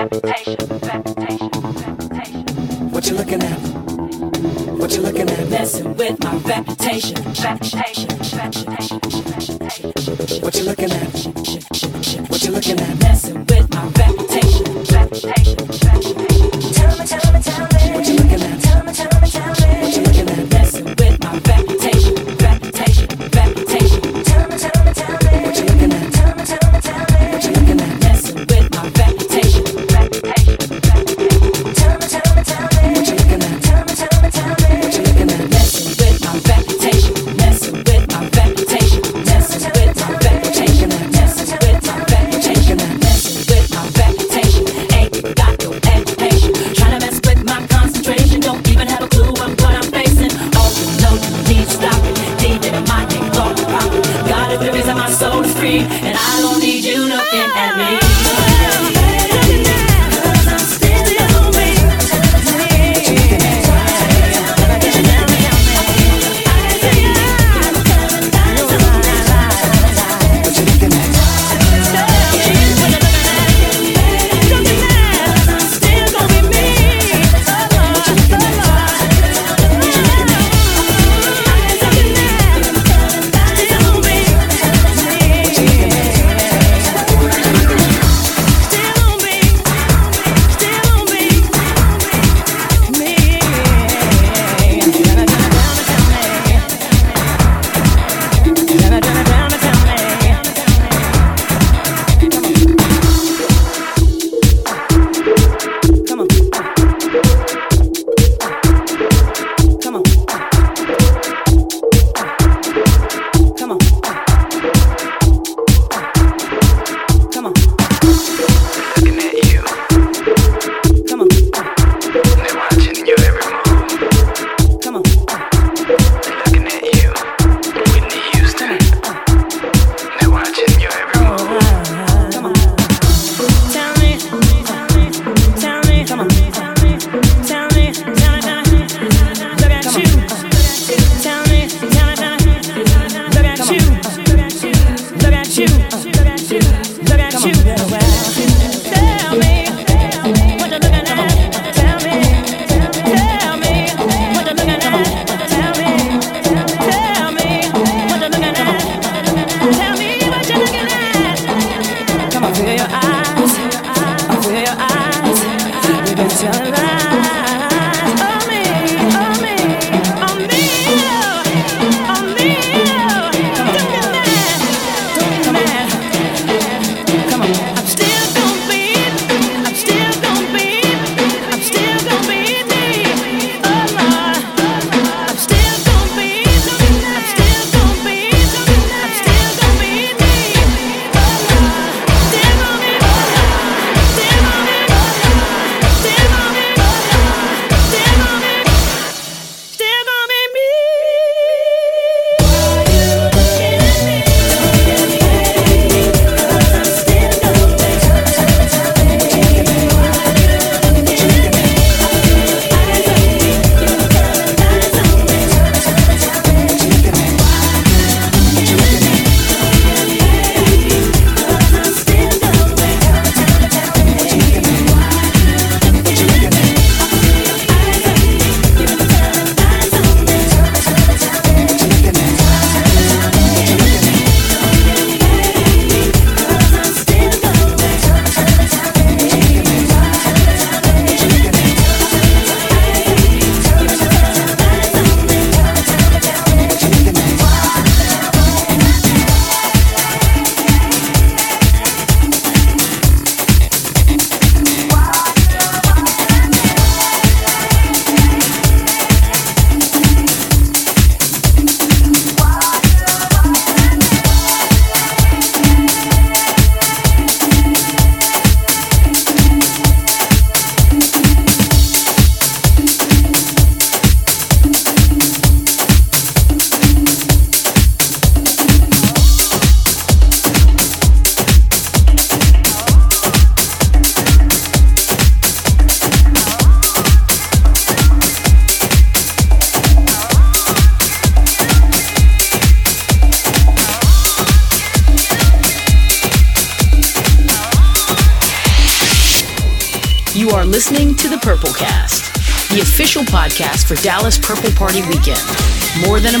Reputation. For Dallas Purple Party Weekend. More than a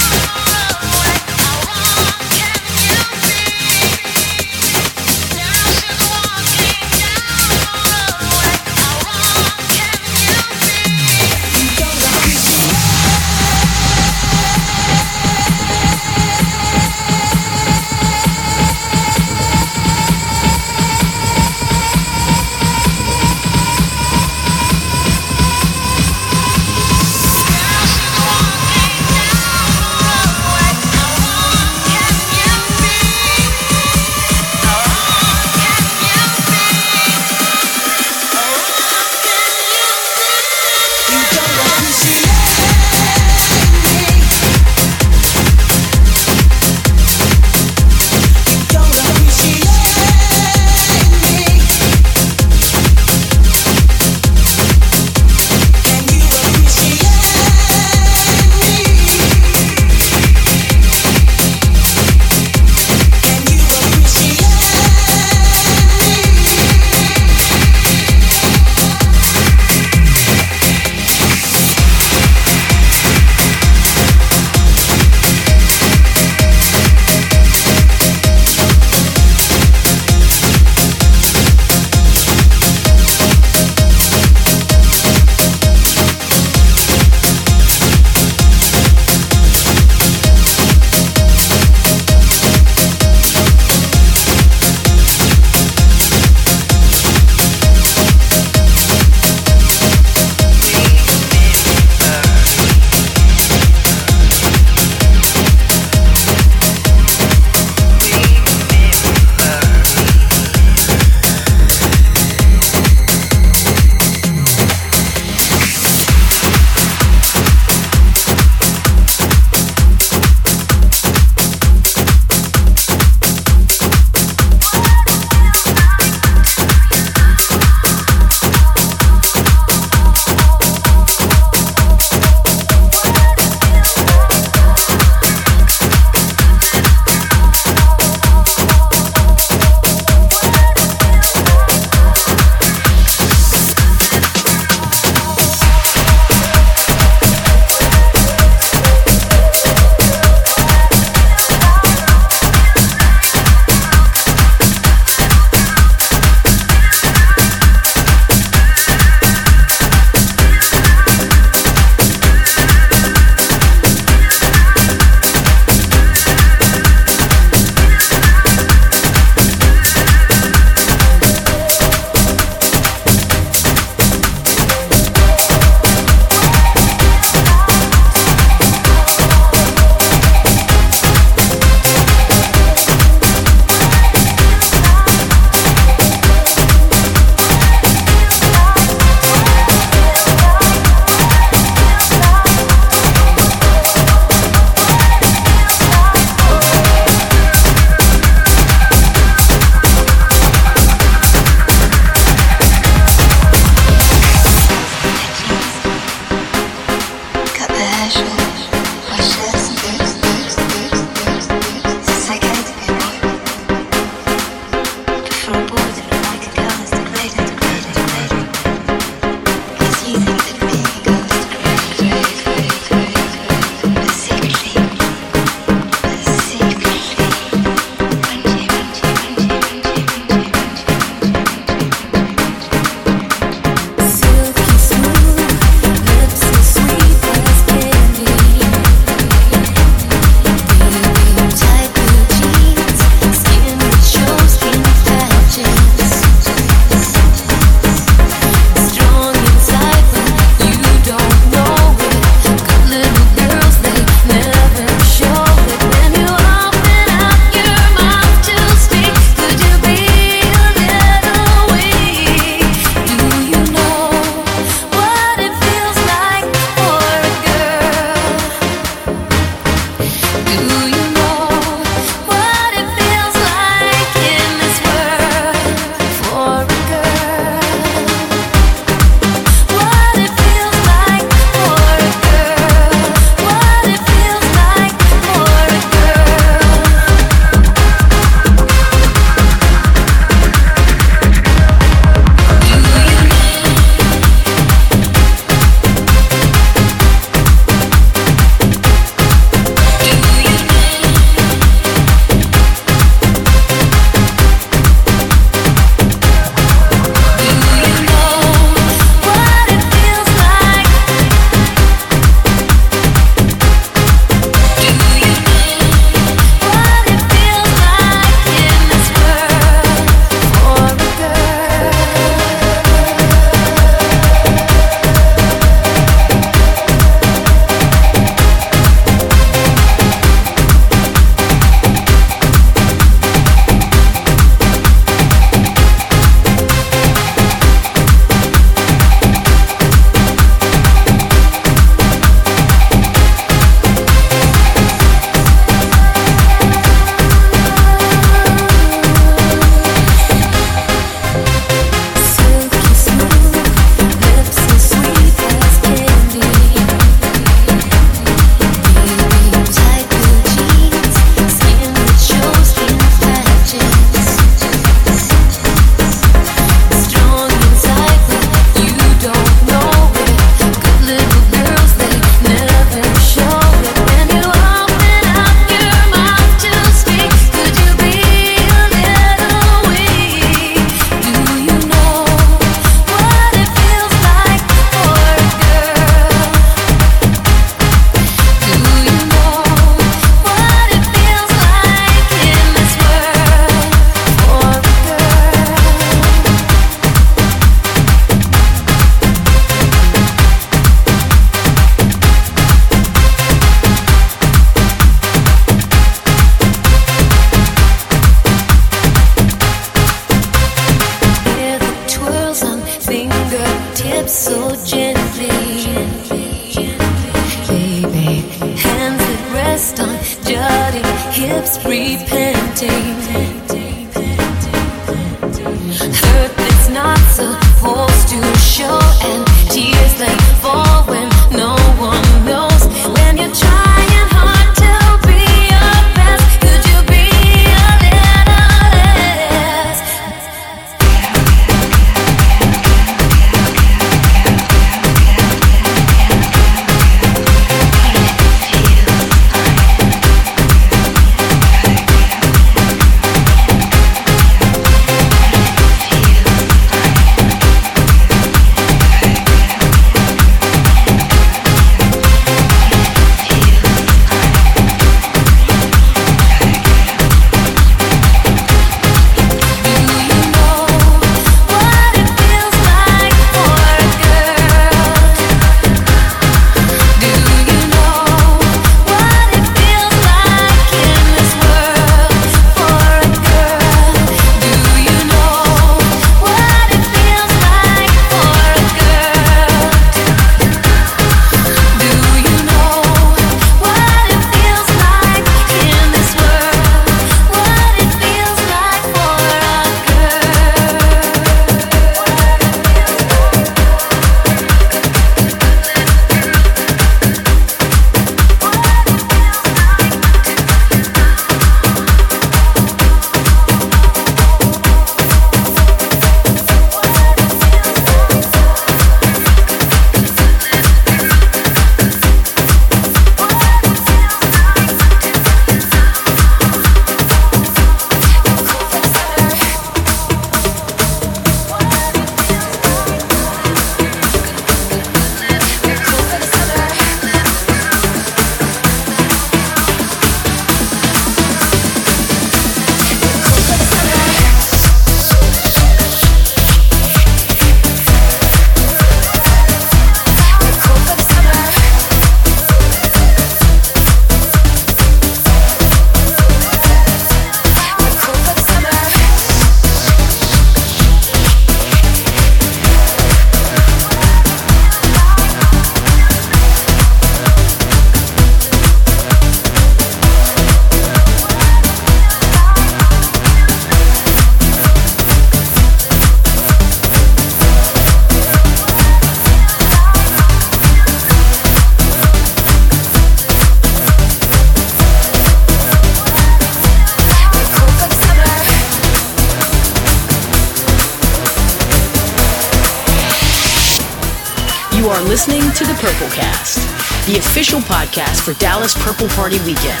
for Dallas Purple Party Weekend.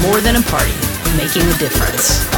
More than a party, making a difference.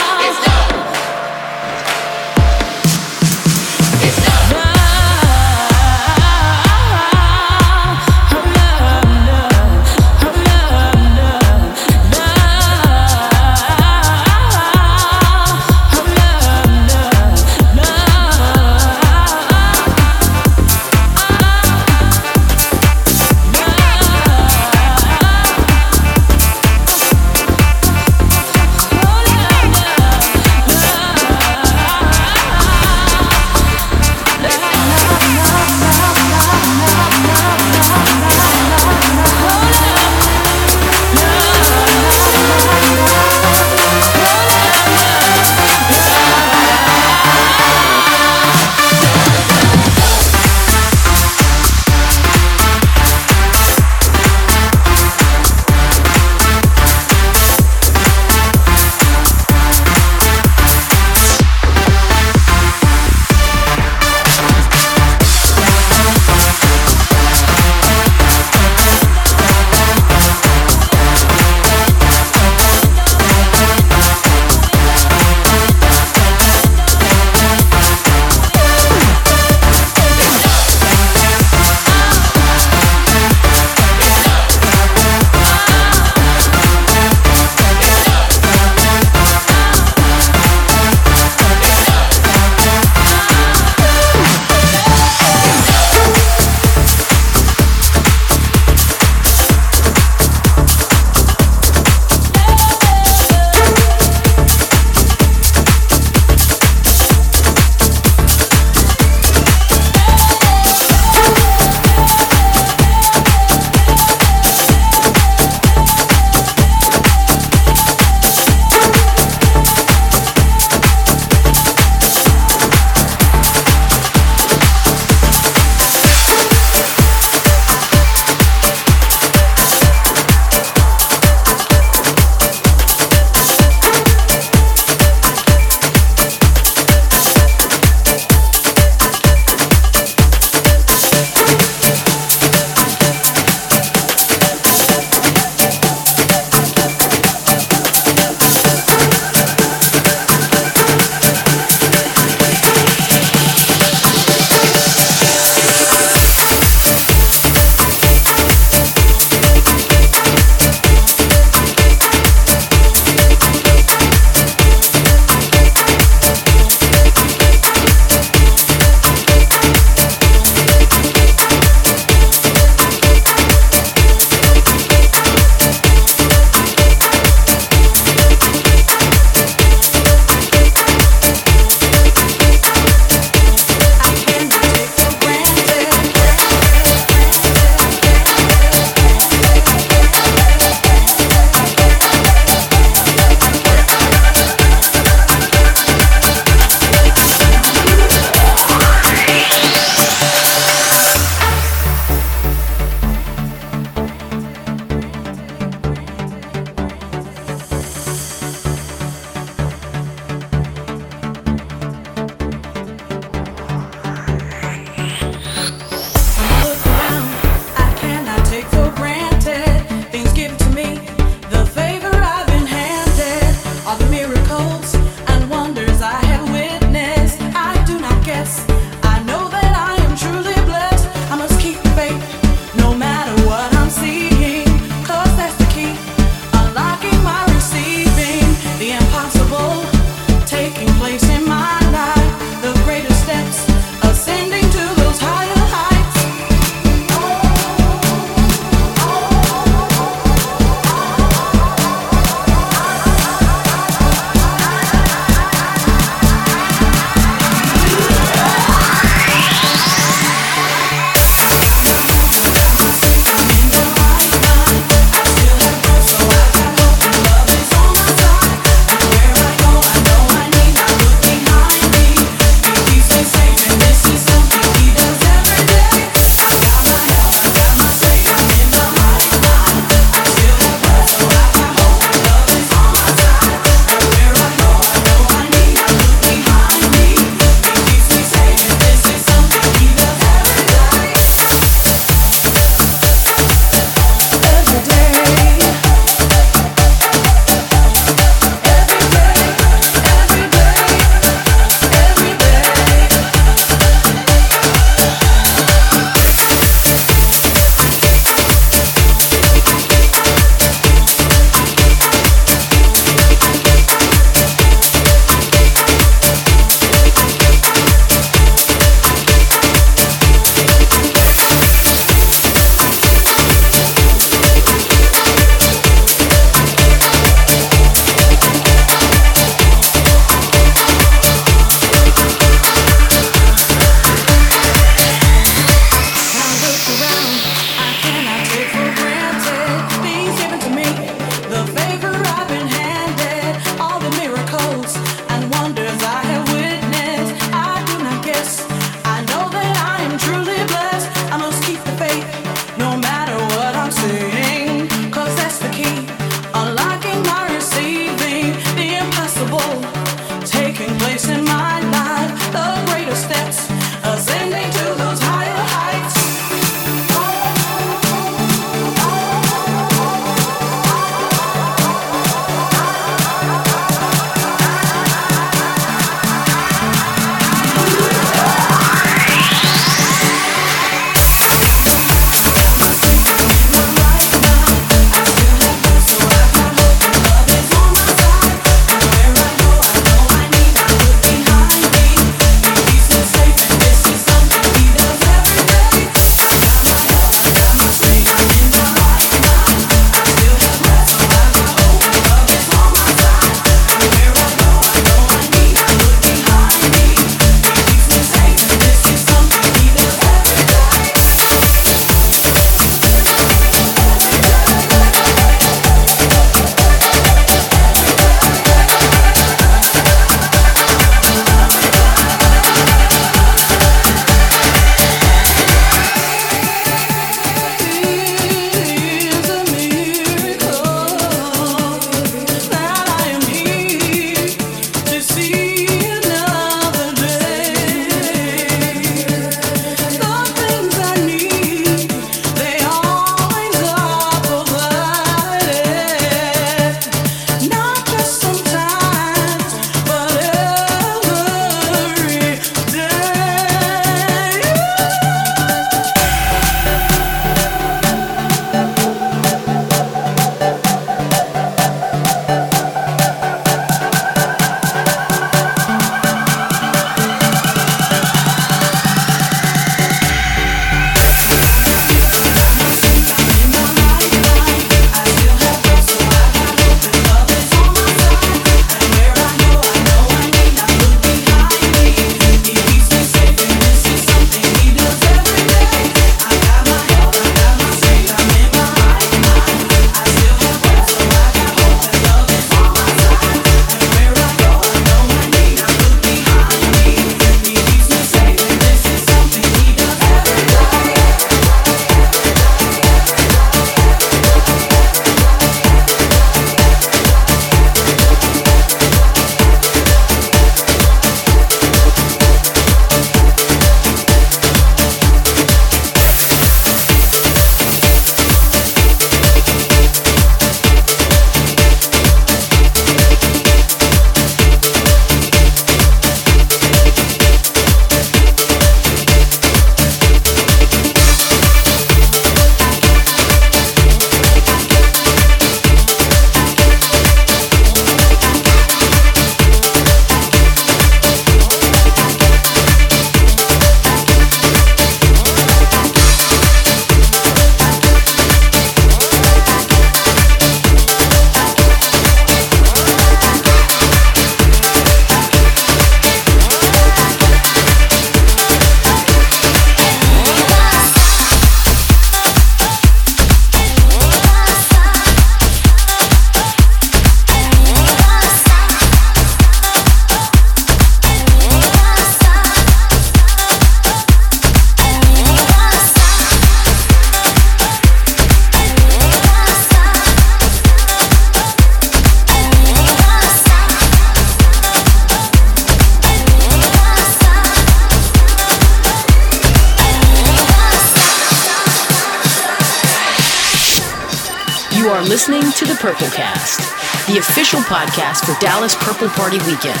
official podcast for Dallas Purple Party Weekend.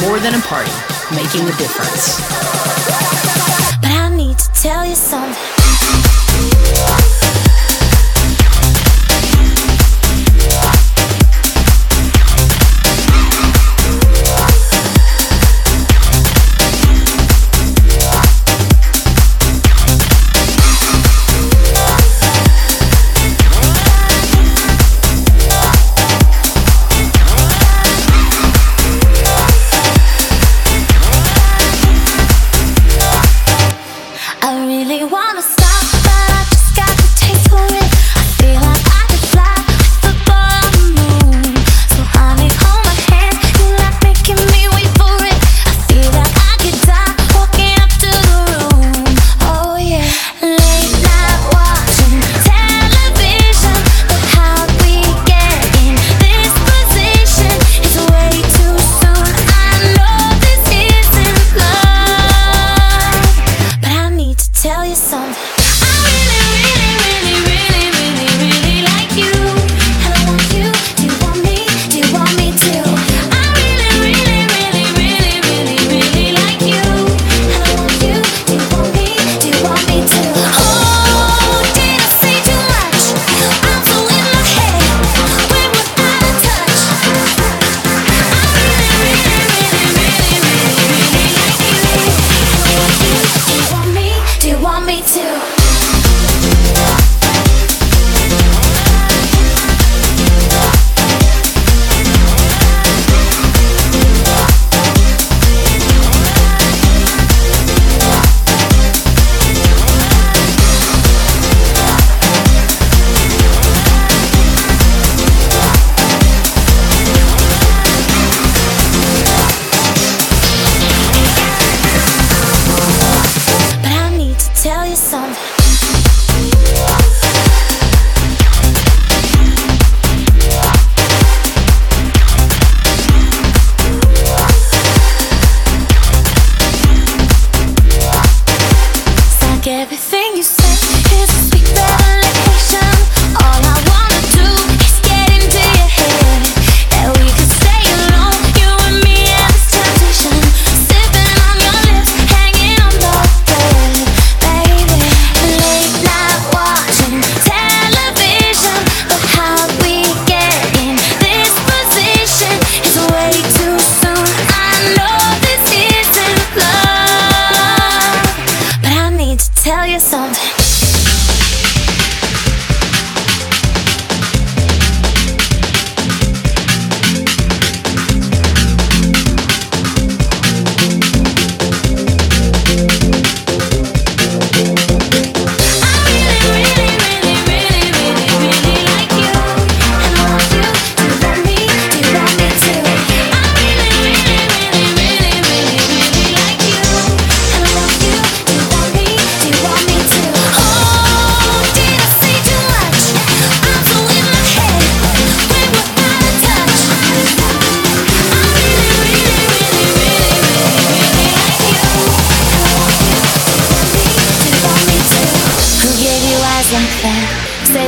More than a party, making a difference. But I need to tell you something.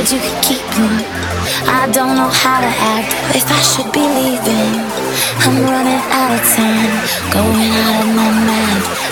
You can keep them. I don't know how to act if I should be leaving. I'm running out of time, going out of my mind.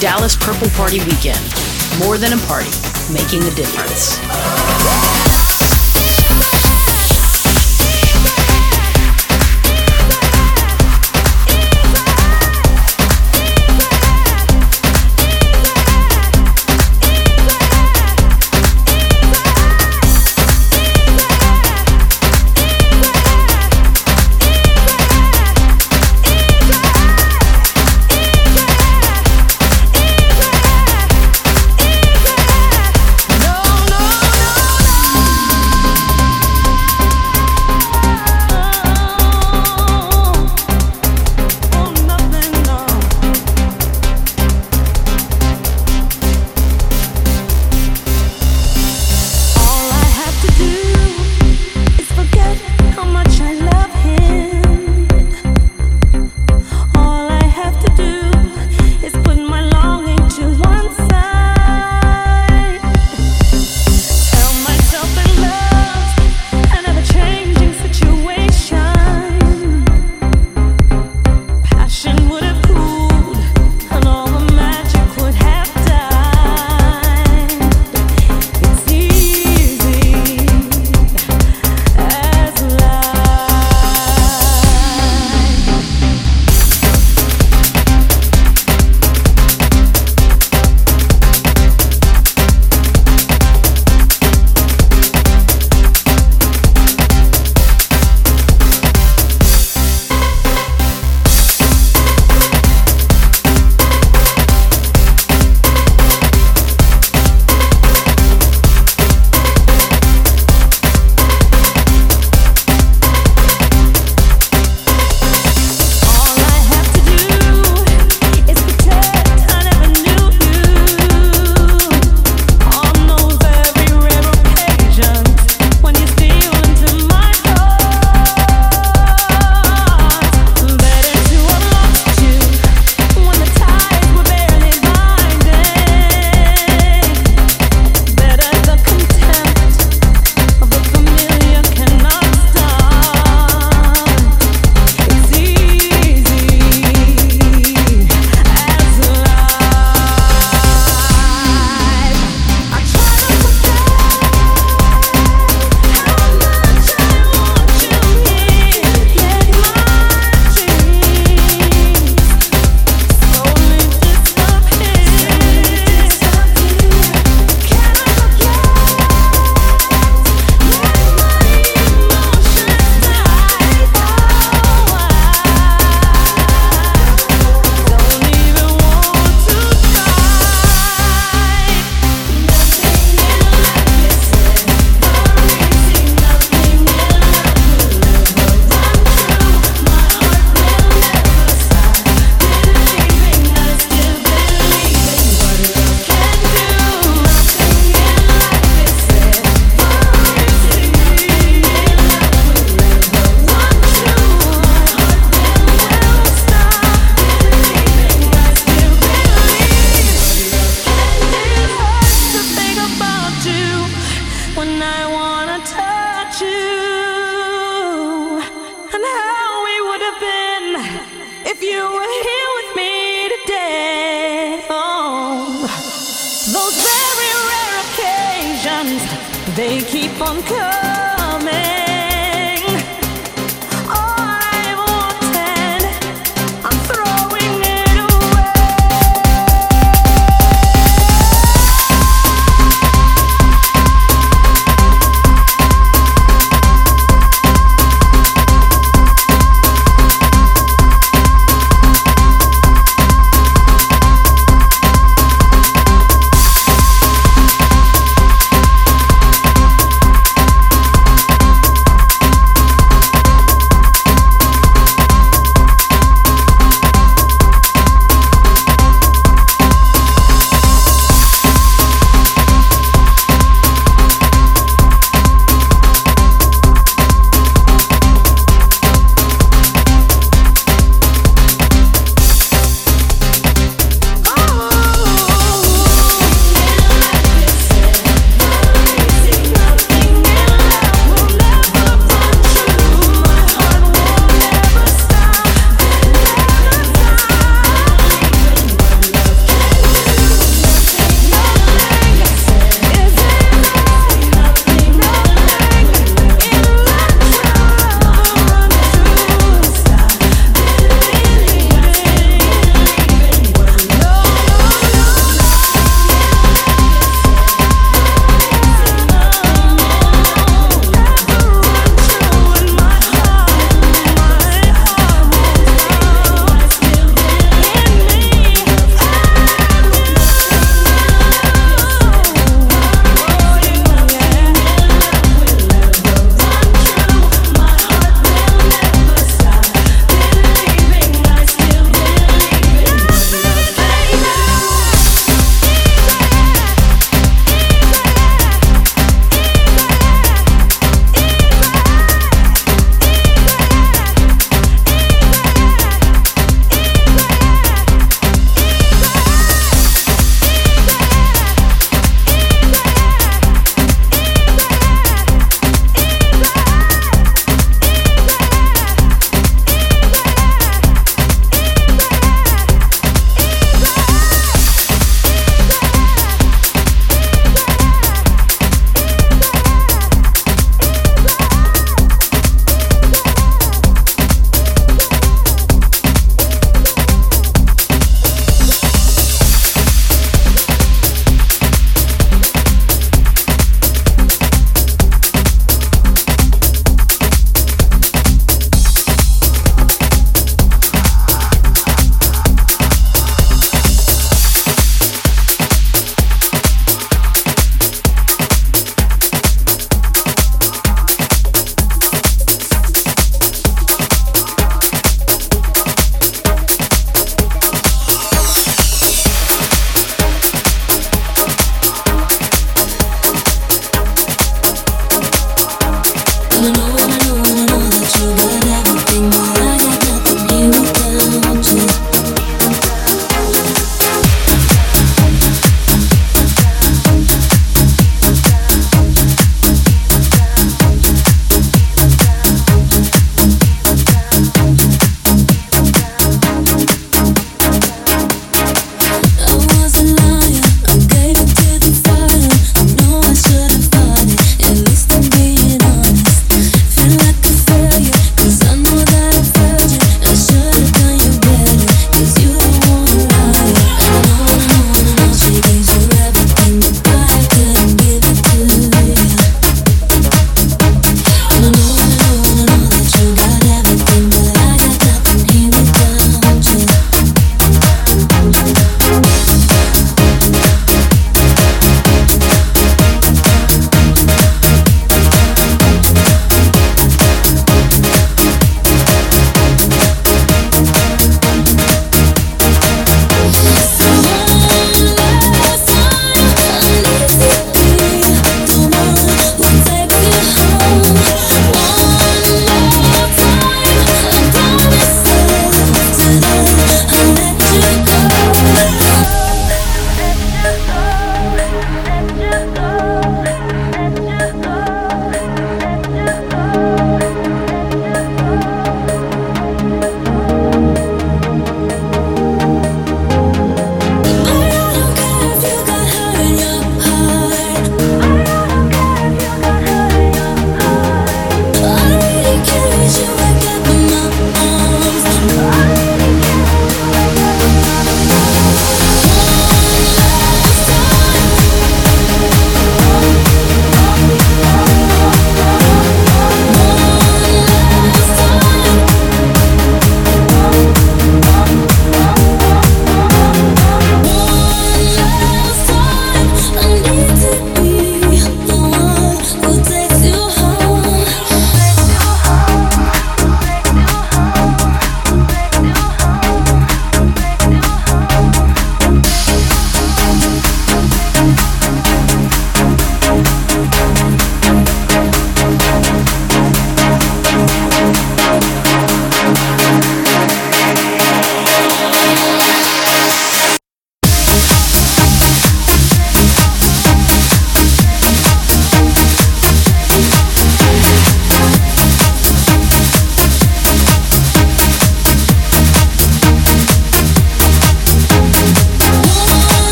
Dallas Purple Party Weekend. More than a party, making a difference.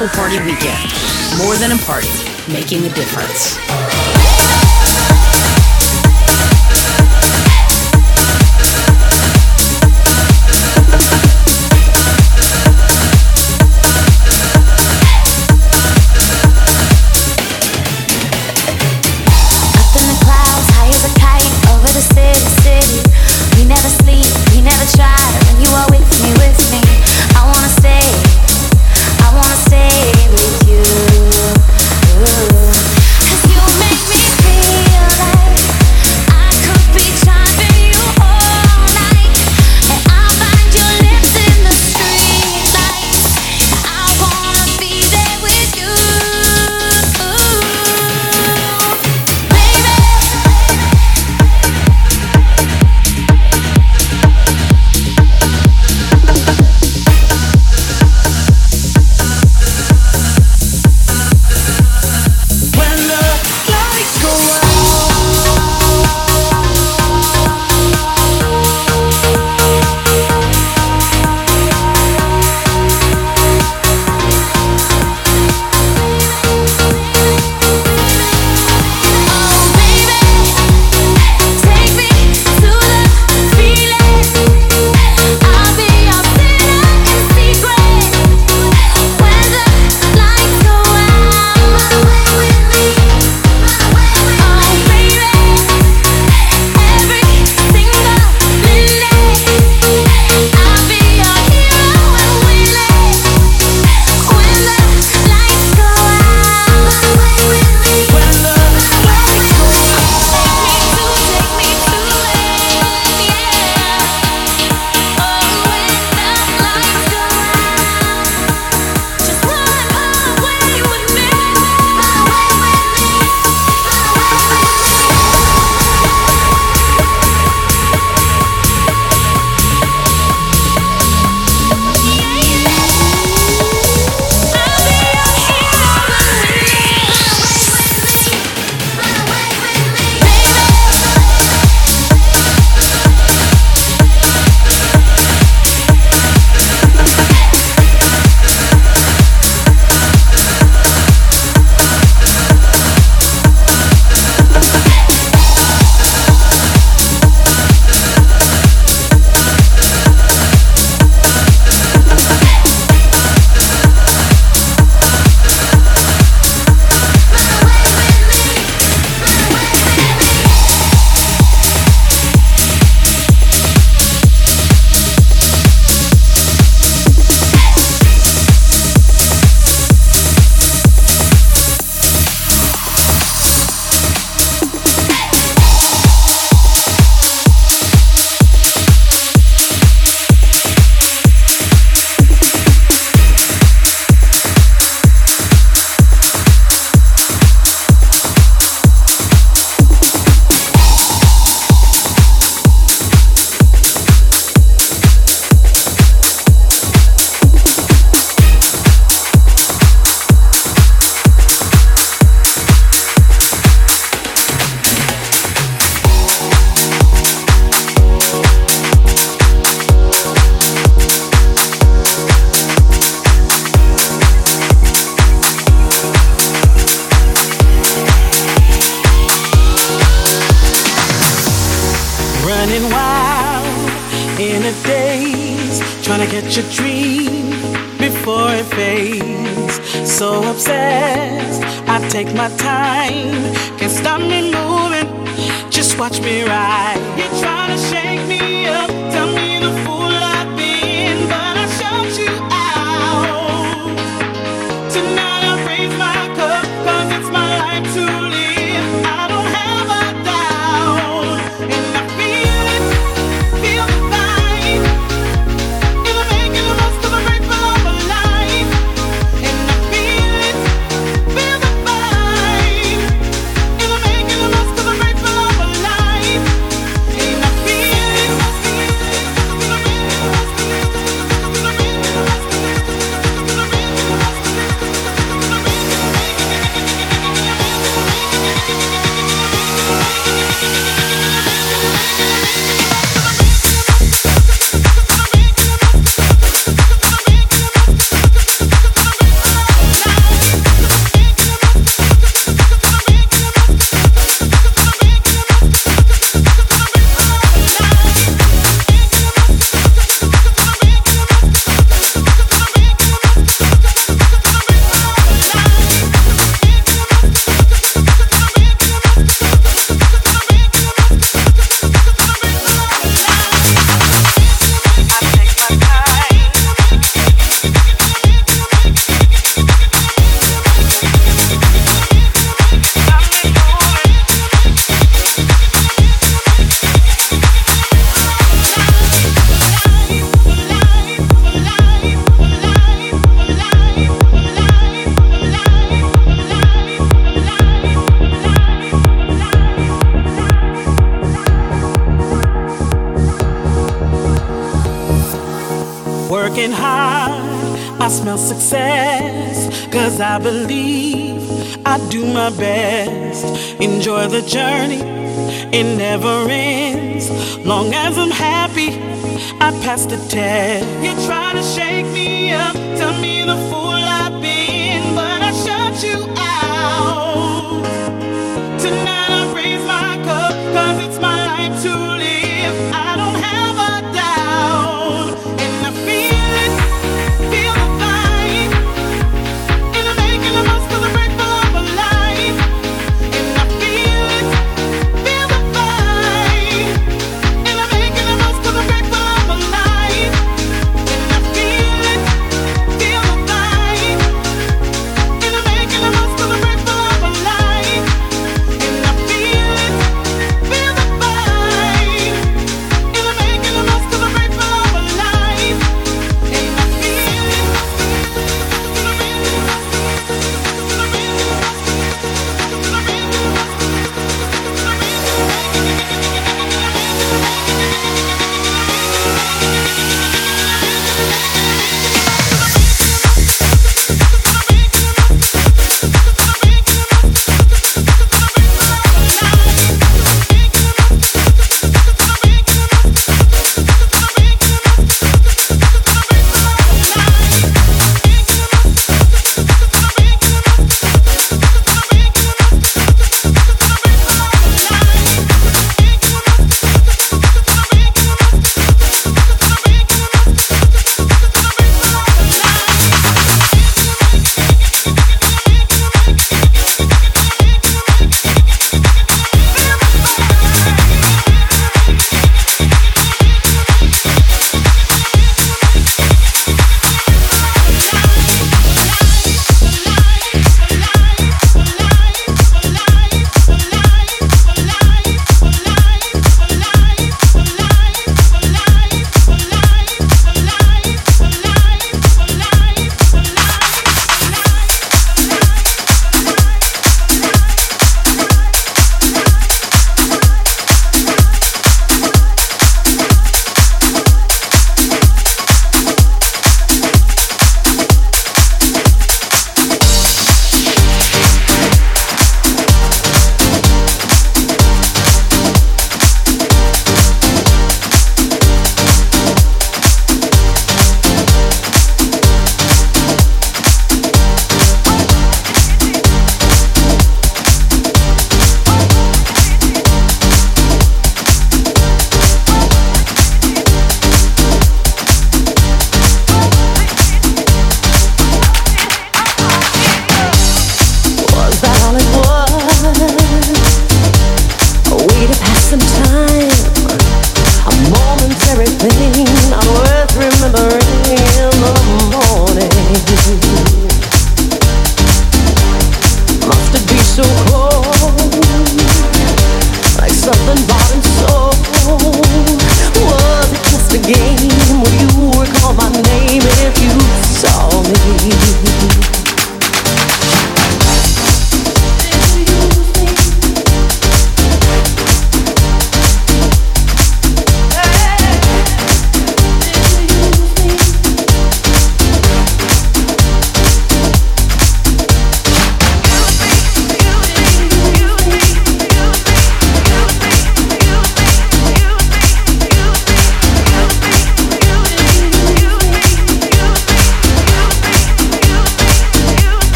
Purple Party Weekend. More than a party, making a difference.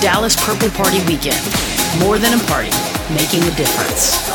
Dallas Purple Party Weekend. More than a party, making a difference.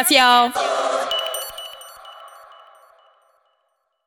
Cast, y'all.